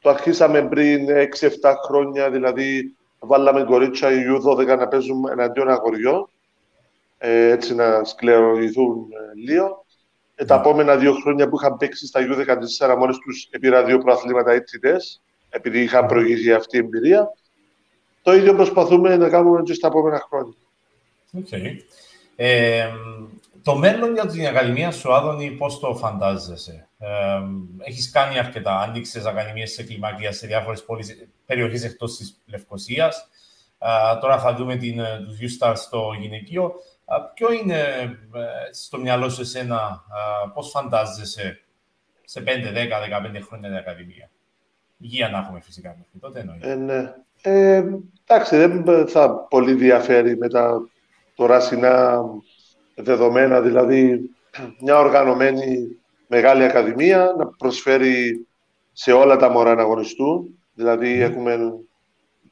το αρχίσαμε πριν 6-7 χρόνια, δηλαδή βάλαμε κορίτσια οι U12 να παίζουν εναντίον αγοριών, ε, έτσι να σκληροποιηθούν ε, λίγο. Ε, τα ναι. επόμενα δύο χρόνια που είχαν παίξει στα U14, μόλις τους πήρα δύο προαθλήματα ήττητε, επειδή είχαν ναι. προηγήσει αυτή η εμπειρία. Το ίδιο προσπαθούμε να κάνουμε και στα επόμενα χρόνια. Okay. Ε, το μέλλον για την Ακαδημία σου, Άδωνη, πώς το φαντάζεσαι; Ε, έχεις κάνει αρκετά, άνοιξες Ακαδημίες σε κλιμακία σε διάφορες περιοχές εκτός της Λευκοσίας. Ε, τώρα θα δούμε την, ε, τους U-Stars στο γυναικείο. Ε, ποιο είναι ε, στο μυαλό σου εσένα, ε, πώς φαντάζεσαι σε 5, 10, 15 χρόνια την Ακαδημία; Υγεία να έχουμε φυσικά μέχρι τότε εννοείται. Ε, ναι. Ε, εντάξει, δεν θα πολύ διαφέρει με τα τωράσινα δεδομένα, δηλαδή μια οργανωμένη μεγάλη ακαδημία να προσφέρει σε όλα τα μωρά να αγωνιστούν. Δηλαδή έχουμε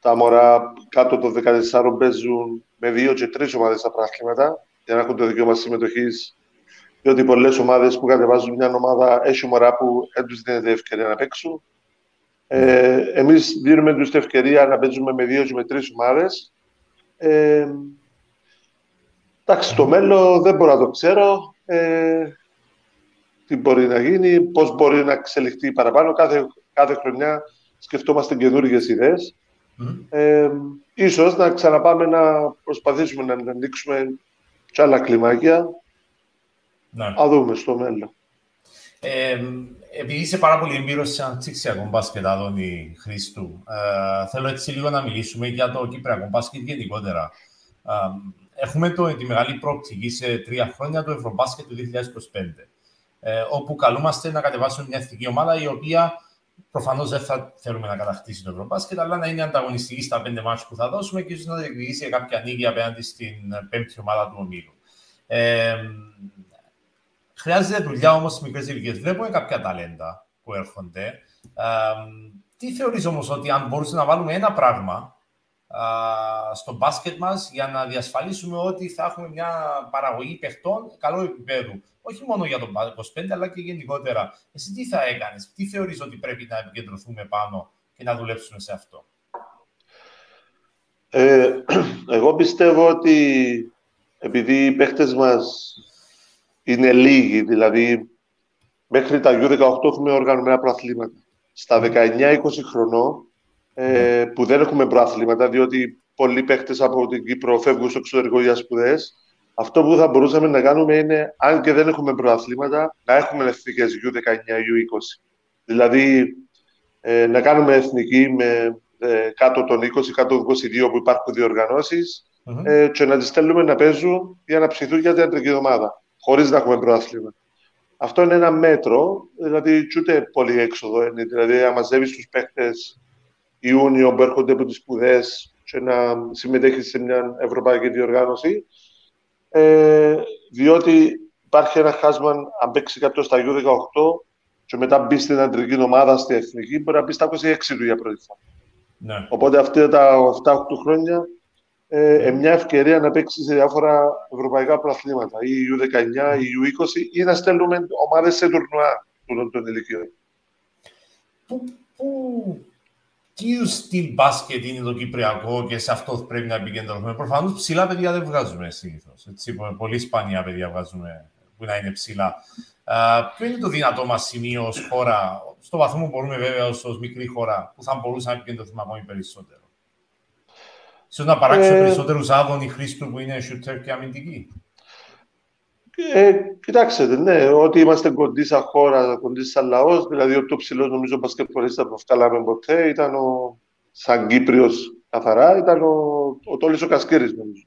τα μωρά κάτω των 14 παίζουν με δύο και τρεις ομάδες στα πράγματα για να έχουν το δικαίωμα συμμετοχής. Διότι πολλές ομάδες που κατεβάζουν μια ομάδα έχει μωρά που δεν τους δίνεται ευκαιρία να παίξουν. Ε, Εμείς δίνουμε τους την ευκαιρία να παίζουμε με δύο και με τρεις ομάδες. Ε, Εντάξει, το μέλλον δεν μπορώ να το ξέρω. Ε, τι μπορεί να γίνει, πώς μπορεί να εξελιχθεί παραπάνω. Κάθε, κάθε χρονιά σκεφτόμαστε καινούργιες ιδέες. Mm. Ε, ίσως να ξαναπάμε να προσπαθήσουμε να ανοίξουμε και άλλα κλιμάκια. Ναι. Να δούμε στο μέλλον. Ε, επειδή είσαι πάρα πολύ εμπειρός σε αναπτύξιακο μπάσκετ, Άδωνη Χρήστου, ε, θέλω έτσι λίγο να μιλήσουμε για το Κυπριακό μπάσκετ γενικότερα. Ε, έχουμε το, τη μεγάλη προοπτική σε τρία χρόνια του Ευρωμπάσκετ του 2025, ε, όπου καλούμαστε να κατεβάσουμε μια εθνική ομάδα η οποία προφανώς δεν θα θέλουμε να κατακτήσει το Ευρωμπάσκετ, αλλά να είναι ανταγωνιστική στα πέντε μάτια που θα δώσουμε και ίσως να διεκδικήσει κάποια νίκη απέναντι στην πέμπτη ομάδα του ομίλου. Ε, χρειάζεται δουλειά όμως στις μικρές ηλικίες. Βλέπουμε κάποια ταλέντα που έρχονται. Ε, τι θεωρείς όμως ότι αν μπορούσε να βάλουμε ένα πράγμα στο μπάσκετ μας για να διασφαλίσουμε ότι θα έχουμε μια παραγωγή παιχτών καλού επίπεδου. Όχι μόνο για τον 25, αλλά και γενικότερα. Εσύ τι θα έκανες, τι θεωρείς ότι πρέπει να επικεντρωθούμε πάνω και να δουλέψουμε σε αυτό; Ε, εγώ πιστεύω ότι επειδή οι παίχτες μας είναι λίγοι, δηλαδή μέχρι τα U18 έχουμε οργανωμένα προαθλήματα. Στα 19-20 χρονών ε, που δεν έχουμε προαθλήματα, διότι πολλοί παίχτες από την Κύπρο φεύγουν στο εξωτερικό για σπουδές. Αυτό που θα μπορούσαμε να κάνουμε είναι, αν και δεν έχουμε προαθλήματα, να έχουμε εθνικές U19, U20. Δηλαδή, ε, να κάνουμε εθνική με ε, κάτω των 20, κάτω των 22 που υπάρχουν ε, και να τις στέλνουμε να παίζουν για να ψηθούν για την αντρική εβδομάδα, χωρίς να έχουμε προάθλημα. Αυτό είναι ένα μέτρο, δηλαδή ούτε πολύ έξοδο είναι. Δηλαδή, να μαζεύεις τους παίχτε Ιούνιο που έρχονται από τις σπουδές και να συμμετέχει σε μια ευρωπαϊκή διοργάνωση. Ε, διότι υπάρχει ένα χάσμα, αν παίξει κάποιος στα U18 και μετά μπει στην αντρική ομάδα στη εθνική, μπορεί να μπει στα 26 του για πρώτη φορά. Ναι. Οπότε αυτά τα 7-8 χρόνια ε, ε, μια ευκαιρία να παίξει σε διάφορα ευρωπαϊκά προαθλήματα, ή U19 ή U20, ή να στέλνουμε ομάδες σε τουρνουά των ηλικιών. Πού, πού, τι είδου στυλ μπάσκετ είναι το Κυπριακό και σε αυτό πρέπει να επικεντρωθούμε. Προφανώς ψηλά παιδιά δεν βγάζουμε συνήθως. Πολύ σπάνια παιδιά βγάζουμε που να είναι ψηλά. ποιο είναι το δυνατό μας σημείο ως χώρα, στο βαθμό που μπορούμε βέβαια ως μικρή χώρα, που θα μπορούσαμε να επικεντρωθούμε ακόμη περισσότερο; Σω να παράξουμε ε, περισσότερους άδωνοι χρήστου που είναι shooter και αμυντικοί. Ε, κοιτάξτε, ναι, ότι είμαστε κοντοί σαν χώρα, κοντοί σαν λαός, δηλαδή ο πιο ψηλός νομίζω μπασκετπολίστα που βγάλαμε ποτέ ήταν ο, σαν Κύπριος καθαρά, ήταν ο, ο Τόλης ο Κασκύρης νομίζω.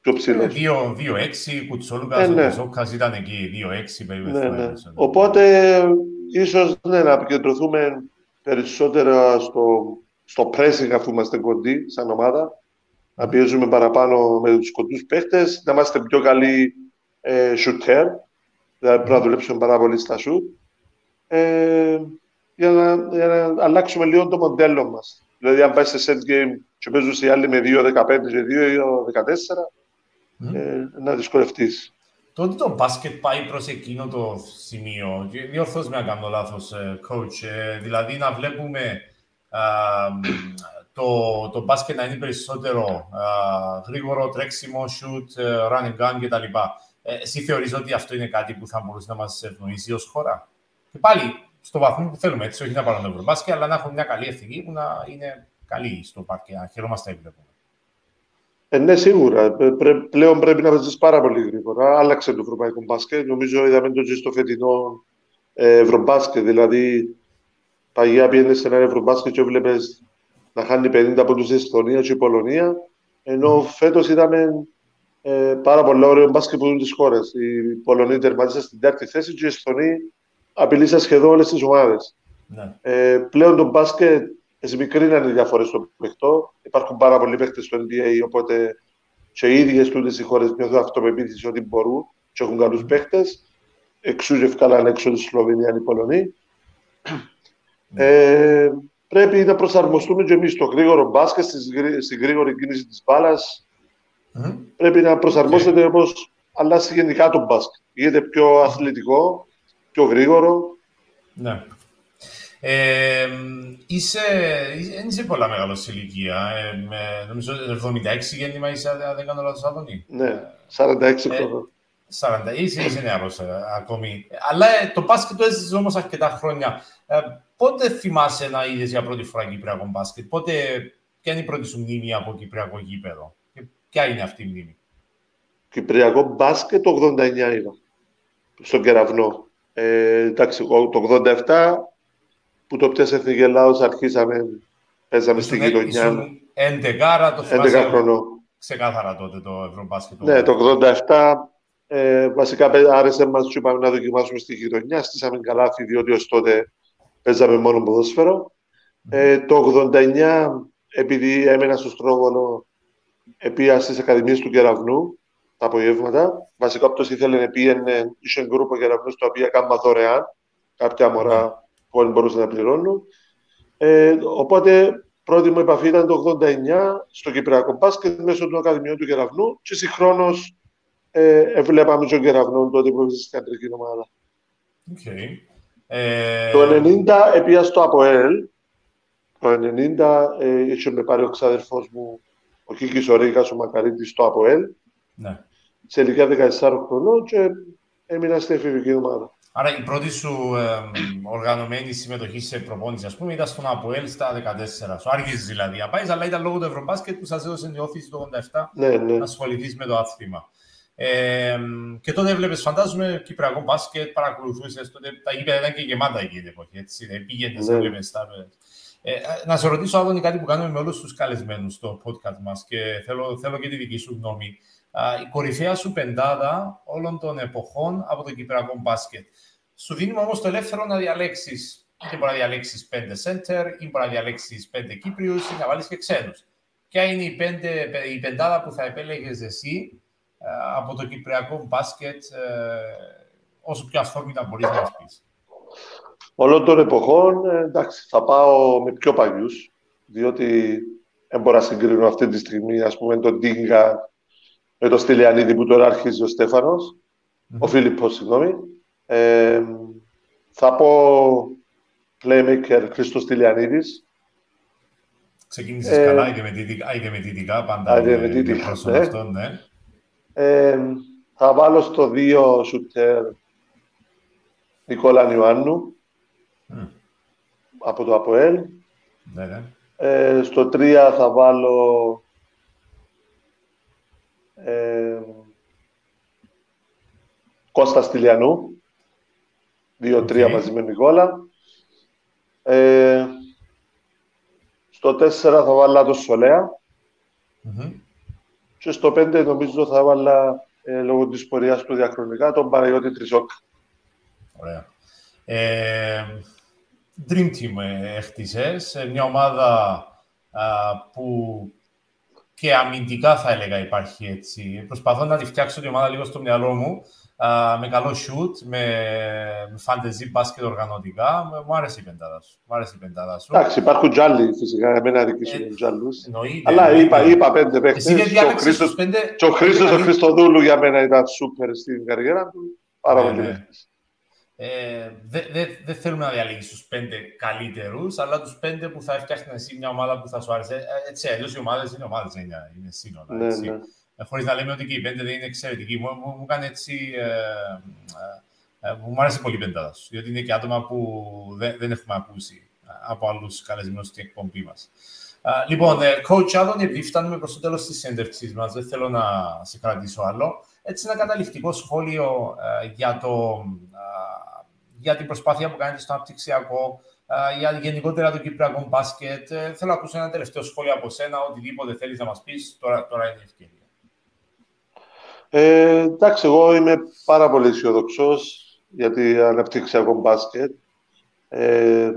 Πιο ψηλός. 2-6, Κουτσόλουκα, ε, ναι. ο Ζόκας ήταν εκεί, 2-6 περίπου. Ναι, ναι. Οπότε, ίσως ναι, να επικεντρωθούμε περισσότερα στο, στο pressing αφού είμαστε κοντοί σαν ομάδα, να πιέζουμε παραπάνω με τους κοντούς παίχτες, να είμαστε πιο καλοί ε, shooter, δηλαδή πρέπει να δουλέψουμε πάρα πολύ στα shoot, ε, για, να, για να αλλάξουμε λίγο το μοντέλο μας. Δηλαδή, αν πάει σε set game και παίζουν οι άλλοι με 2-15 και 2-14, ε, να δυσκολευτείς. Τότε το μπάσκετ πάει προς εκείνο το σημείο. Διορθώς με αν κάνω λάθος, ε, coach. Ε, δηλαδή να βλέπουμε το, το μπάσκετ να είναι περισσότερο γρήγορο, τρέξιμο, shoot, run and gun κτλ. Ε, εσύ θεωρείς ότι αυτό είναι κάτι που θα μπορούσε να μας ευνοήσει ως χώρα; Και πάλι στο βαθμό που θέλουμε, έτσι, όχι να πάρουμε το ευρωμπάσκετ, αλλά να έχουμε μια καλή ευθύνη που να είναι καλή στο πάρκι, να χαιρόμαστε να βλέπουμε. Ε, ναι, σίγουρα. πλέον πρέπει να παίζεις πάρα πολύ γρήγορα. Άλλαξε το ευρωπαϊκό μπάσκετ. Νομίζω είδαμε το στο φετινό ε, ευρωμπάσκετ. Δηλαδή, παγιά πήγαινε σε ένα ευρωμπάσκετ και έβλεπες να χάνει 50 από του Εστονία και η Πολωνία. Ενώ φέτος είδαμε ε, πάρα πολύ ωραίο μπάσκετ που δουν τι χώρε. Οι Πολωνοί τερματίσαν στην τέταρτη θέση και οι Εσθονοί απειλήσαν σχεδόν όλες τις ομάδες. Ναι. Ε, πλέον το μπάσκετ εσμικρίναν οι διαφορέ στο παιχτό. Υπάρχουν πάρα πολλοί παίχτες στο NBA, οπότε και οι ίδιες τούτες οι χώρες νιώθουν αυτοπεποίθηση ότι μπορούν και έχουν καλούς παίχτες. Εξούς και ευκάλαν έξω της Σλοβενίας οι Πολωνοί. Ναι. Ε, πρέπει να προσαρμοστούμε και εμείς στο γρήγορο μπάσκετ, στη γρήγορη κίνηση της μπάλας, Mm. Πρέπει να προσαρμόσετε okay. όπω αλλάζει γενικά το μπάσκετ. Γίνεται πιο αθλητικό, πιο γρήγορο. Ναι. Ε, είσαι, δεν είσαι πολλά μεγάλος σε ηλικία. Ε, με, νομίζω 76 γέννημα είσαι, αν δεν κάνω λάθος, Άδωνη. Ναι, 46 χρόνια. 40, είσαι, είσαι νεαρός ε, ακόμη. Αλλά ε, το μπάσκετ το έζησες όμως αρκετά χρόνια. Ε, πότε θυμάσαι να είδες για πρώτη φορά Κυπριακό μπάσκετ, πότε, ποια είναι η πρώτη σου μνήμη από Κυπριακό γήπεδο; Ποια είναι αυτή η μνήμη; Κυπριακό μπάσκετ το 89 είδα. Στον κεραυνό. Ε, εντάξει, το 87 που το πιάσε Εθνική Ελλάδος αρχίσαμε, παίζαμε στην γειτονιά. 11 το θυμάσαι; 11 χρονών. Ξεκάθαρα τότε το Ευρωμπάσκετ. Ναι, το 87 ε, βασικά άρεσε μας και είπαμε να δοκιμάσουμε στη γειτονιά. Στήσαμε καλάθι διότι ως τότε παίζαμε μόνο ποδόσφαιρο. Mm. Ε, το 89 επειδή έμενα στο Στρόβολο επία στι Ακαδημίε του Κεραυνού τα απογεύματα. Βασικά, όποιο ήθελε να πήγαινε, είχε γκρούπο Κεραυνούς, στο οποίο έκανα δωρεάν κάποια μωρά που δεν μπορούσαν να πληρώνουν. Ε, οπότε, πρώτη μου επαφή ήταν το 89 στο Κυπριακό Μπάσκετ μέσω του Ακαδημιών του Κεραυνού και συγχρόνως ε, έβλεπαμε τον Κεραυνό τότε που στην κεντρική ομάδα. Okay. Ε... Το 90 επία στο ΑΠΟΕΛ. Το 90 ε, είχε με πάρει ο ξάδερφός μου ο Κίκης ο Ρίγας, ο Μακαρίτης στο ΑΠΟΕΛ. Ναι. σε ηλικία 14 χρονών και έμεινα στην εφηβική ομάδα. Άρα η πρώτη σου ε, οργανωμένη συμμετοχή σε προπόνηση, ας πούμε, ήταν στον Αποέλ στα 14. Σου άρχισε δηλαδή να πάεις, αλλά ήταν λόγω του Ευρωμπάσκετ που σας έδωσε την όθηση το 87 ναι, ναι. να ασχοληθείς με το άθλημα. Ε, και τότε έβλεπες, φαντάζομαι, Κυπριακό μπάσκετ, παρακολουθούσες. Τότε τα γήπεδα ήταν και γεμάτα εκείνη την εποχή. Έτσι, δεν πήγαινες, ναι. έβλεπες τα. Ε, να σε ρωτήσω, Άδωνη, κάτι που κάνουμε με όλους τους καλεσμένους στο podcast μας και θέλω, θέλω και τη δική σου γνώμη. η κορυφαία σου πεντάδα όλων των εποχών από το Κυπριακό μπάσκετ. Σου δίνουμε όμως το ελεύθερο να διαλέξεις είτε μπορεί να διαλέξεις πέντε center, ή μπορεί να διαλέξεις πέντε Κύπριους, ή να βάλεις και ξένους. Ποια είναι η, πέντε, η πεντάδα που θα επέλεγες εσύ ε, από το Κυπριακό μπάσκετ, ε, όσο πιο αυθόρμητα μπορείς να μας πεις; Όλων των εποχών, ε, εντάξει, θα πάω με πιο παλιούς, διότι δεν μπορώ να συγκρίνω αυτή τη στιγμή, ας πούμε, τον Τίγκα με τον Στυλιανίδη που τώρα αρχίζει ο στεφανος ο Φίλιππος, συγγνώμη. Ε, θα πω playmaker Χρήστος Τηλιανίδης. Ξεκίνησες ε, καλά, αιτιαμετητικά πάντα με ναι. αυτό, ναι. Ε, θα βάλω στο 2 σουτέρ Νικόλα Ιωάννου mm. από το ΑΠΟΕΛ. Ναι, ναι. Ε, στο 3 θα βάλω ε, Κώστα Στυλιανού. Δύο-τρία okay. μαζί με Νικόλα. Ε, στο 4 θα βάλω το Σολέα. Mm-hmm. Και στο 5 νομίζω θα βάλω ε, λόγω της πορείας του διαχρονικά τον Παναγιώτη Τρισόκα. Ωραία. Ε, Dream Team έχτισες, ε, μια ομάδα α, που και αμυντικά θα έλεγα υπάρχει έτσι. Προσπαθώ να τη φτιάξω την ομάδα λίγο στο μυαλό μου, με καλό shoot, με, με fantasy μπάσκετ οργανωτικά. Μου άρεσε η πεντάδα σου. Μου άρεσε η πεντάδα σου. Εντάξει, υπάρχουν τζάλι φυσικά. Εμένα δική σου ε, τζάλους. Αλλά είπα, είπα πέντε παίχτες. Και ο Χρήστος ο Χριστοδούλου για μένα ήταν σούπερ στην καριέρα του. Πάρα ναι, πολύ ναι. Ε, δεν δε, δε θέλουμε να διαλέγει τους πέντε καλύτερους, αλλά τους πέντε που θα φτιάχνει εσύ μια ομάδα που θα σου άρεσε. Ε, έτσι, αλλιώς οι ομάδες είναι ομάδες, είναι, είναι σύνορα. Ναι, έτσι. Ναι. Ε, Χωρίς να λέμε ότι και οι πέντε δεν είναι εξαιρετικοί. Μου, μου, μου κάνει έτσι. Ε, ε, ε, μου άρεσε πολύ η πεντάδα σου, διότι είναι και άτομα που δεν, δεν έχουμε ακούσει από άλλους καλεσμένους στην εκπομπή μας. Λοιπόν, coach Άδων, επειδή φτάνουμε προς το τέλος της συνέντευξής μας, δεν θέλω να σε κρατήσω άλλο. Έτσι, ένα καταληκτικό σχόλιο για το για την προσπάθεια που κάνετε στο αναπτυξιακό, για γενικότερα το Κυπριακό μπάσκετ. Ε, θέλω να ακούσω ένα τελευταίο σχόλιο από σένα, οτιδήποτε θέλεις να μας πεις, τώρα, τώρα είναι η ευκαιρία. Ε, εντάξει, εγώ είμαι πάρα πολύ αισιοδοξός για την αναπτυξιακό μπάσκετ. Ε,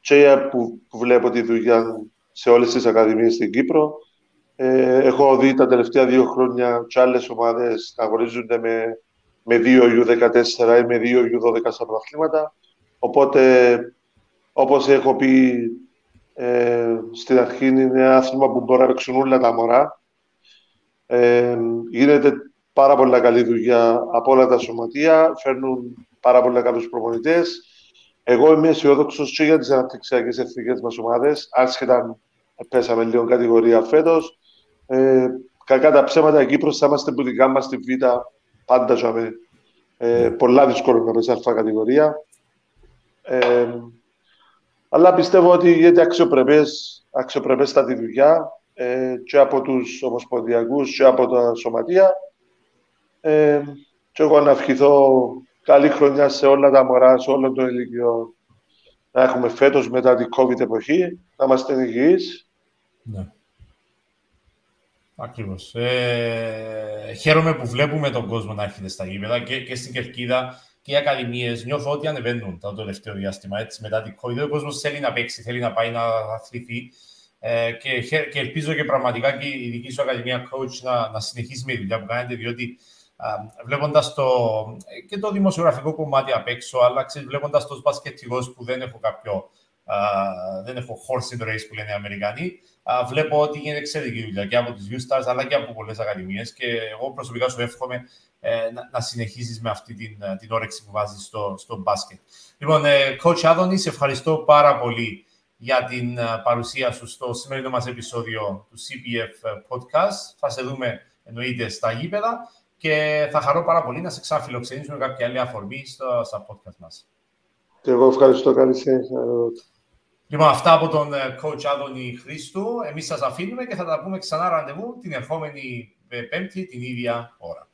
και που, που βλέπω τη δουλειά σε όλες τις ακαδημίες στην Κύπρο. Ε, έχω δει τα τελευταία δύο χρόνια και άλλες ομάδες να αγωνίζονται με με δύο U14 ή με δύο U12 στα πρωταθλήματα. Οπότε, όπως έχω πει ε, στην αρχή, είναι ένα άθλημα που μπορεί να παίξουν όλα τα μωρά. Ε, γίνεται πάρα πολύ καλή δουλειά από όλα τα σωματεία, φέρνουν πάρα πολύ καλούς προπονητές. Εγώ είμαι αισιόδοξος και για τις αναπτυξιακές εθνικές μας ομάδες, άσχετα πέσαμε λίγο κατηγορία φέτος. Ε, κακά τα ψέματα, εκεί Κύπρος θα είμαστε που δικά μας στη Β' πάντα ζούμε. Ε, πολλά δύσκολο να πέσει αλφα κατηγορία. Ε, αλλά πιστεύω ότι γίνεται αξιοπρεπές, αξιοπρεπέστατη δουλειά ε, και από τους ομοσπονδιακούς και από τα σωματεία. Ε, και εγώ να ευχηθώ καλή χρονιά σε όλα τα μωρά, σε όλων των ηλικιών να έχουμε φέτος μετά την COVID εποχή, να είμαστε υγιείς. Ναι. Ακριβώς. Ε, χαίρομαι που βλέπουμε τον κόσμο να έρχεται στα γήπεδα και, και στην Κερκίδα και οι ακαδημίες. Νιώθω ότι ανεβαίνουν το τελευταίο διάστημα. Έτσι, μετά την COVID, ο κόσμος θέλει να παίξει, θέλει να πάει να αθληθεί. Ε, και, και ελπίζω και πραγματικά και η δική σου Ακαδημία Coach να, να συνεχίσει με τη δουλειά που κάνετε, διότι βλέποντας το, και το δημοσιογραφικό κομμάτι απ' έξω, αλλά βλέποντας το μπασκετικό που δεν έχω κάποιο δεν έχω horse in the race που λένε οι Αμερικανοί. βλέπω ότι γίνεται εξαιρετική δουλειά και από του U-Stars αλλά και από πολλές ακαδημίες. Και εγώ προσωπικά σου εύχομαι ε, να, να συνεχίσει με αυτή την, ε, την όρεξη που βάζεις στο, στο μπάσκετ. Λοιπόν, ε, Coach Άδωνη, σε ευχαριστώ πάρα πολύ για την παρουσία σου στο σημερινό μας επεισόδιο του CPF Podcast. Θα σε δούμε εννοείται στα γήπεδα και θα χαρώ πάρα πολύ να σε ξαναφιλοξενήσουμε κάποια άλλη αφορμή στο, στα podcast μας. Και εγώ ευχαριστώ. Καλή συνέχεια. Λοιπόν, αυτά από τον ε, coach Άδωνη Χρήστου. Εμείς σας αφήνουμε και θα τα πούμε ξανά ραντεβού την ερχόμενη ε, Πέμπτη την ίδια ώρα.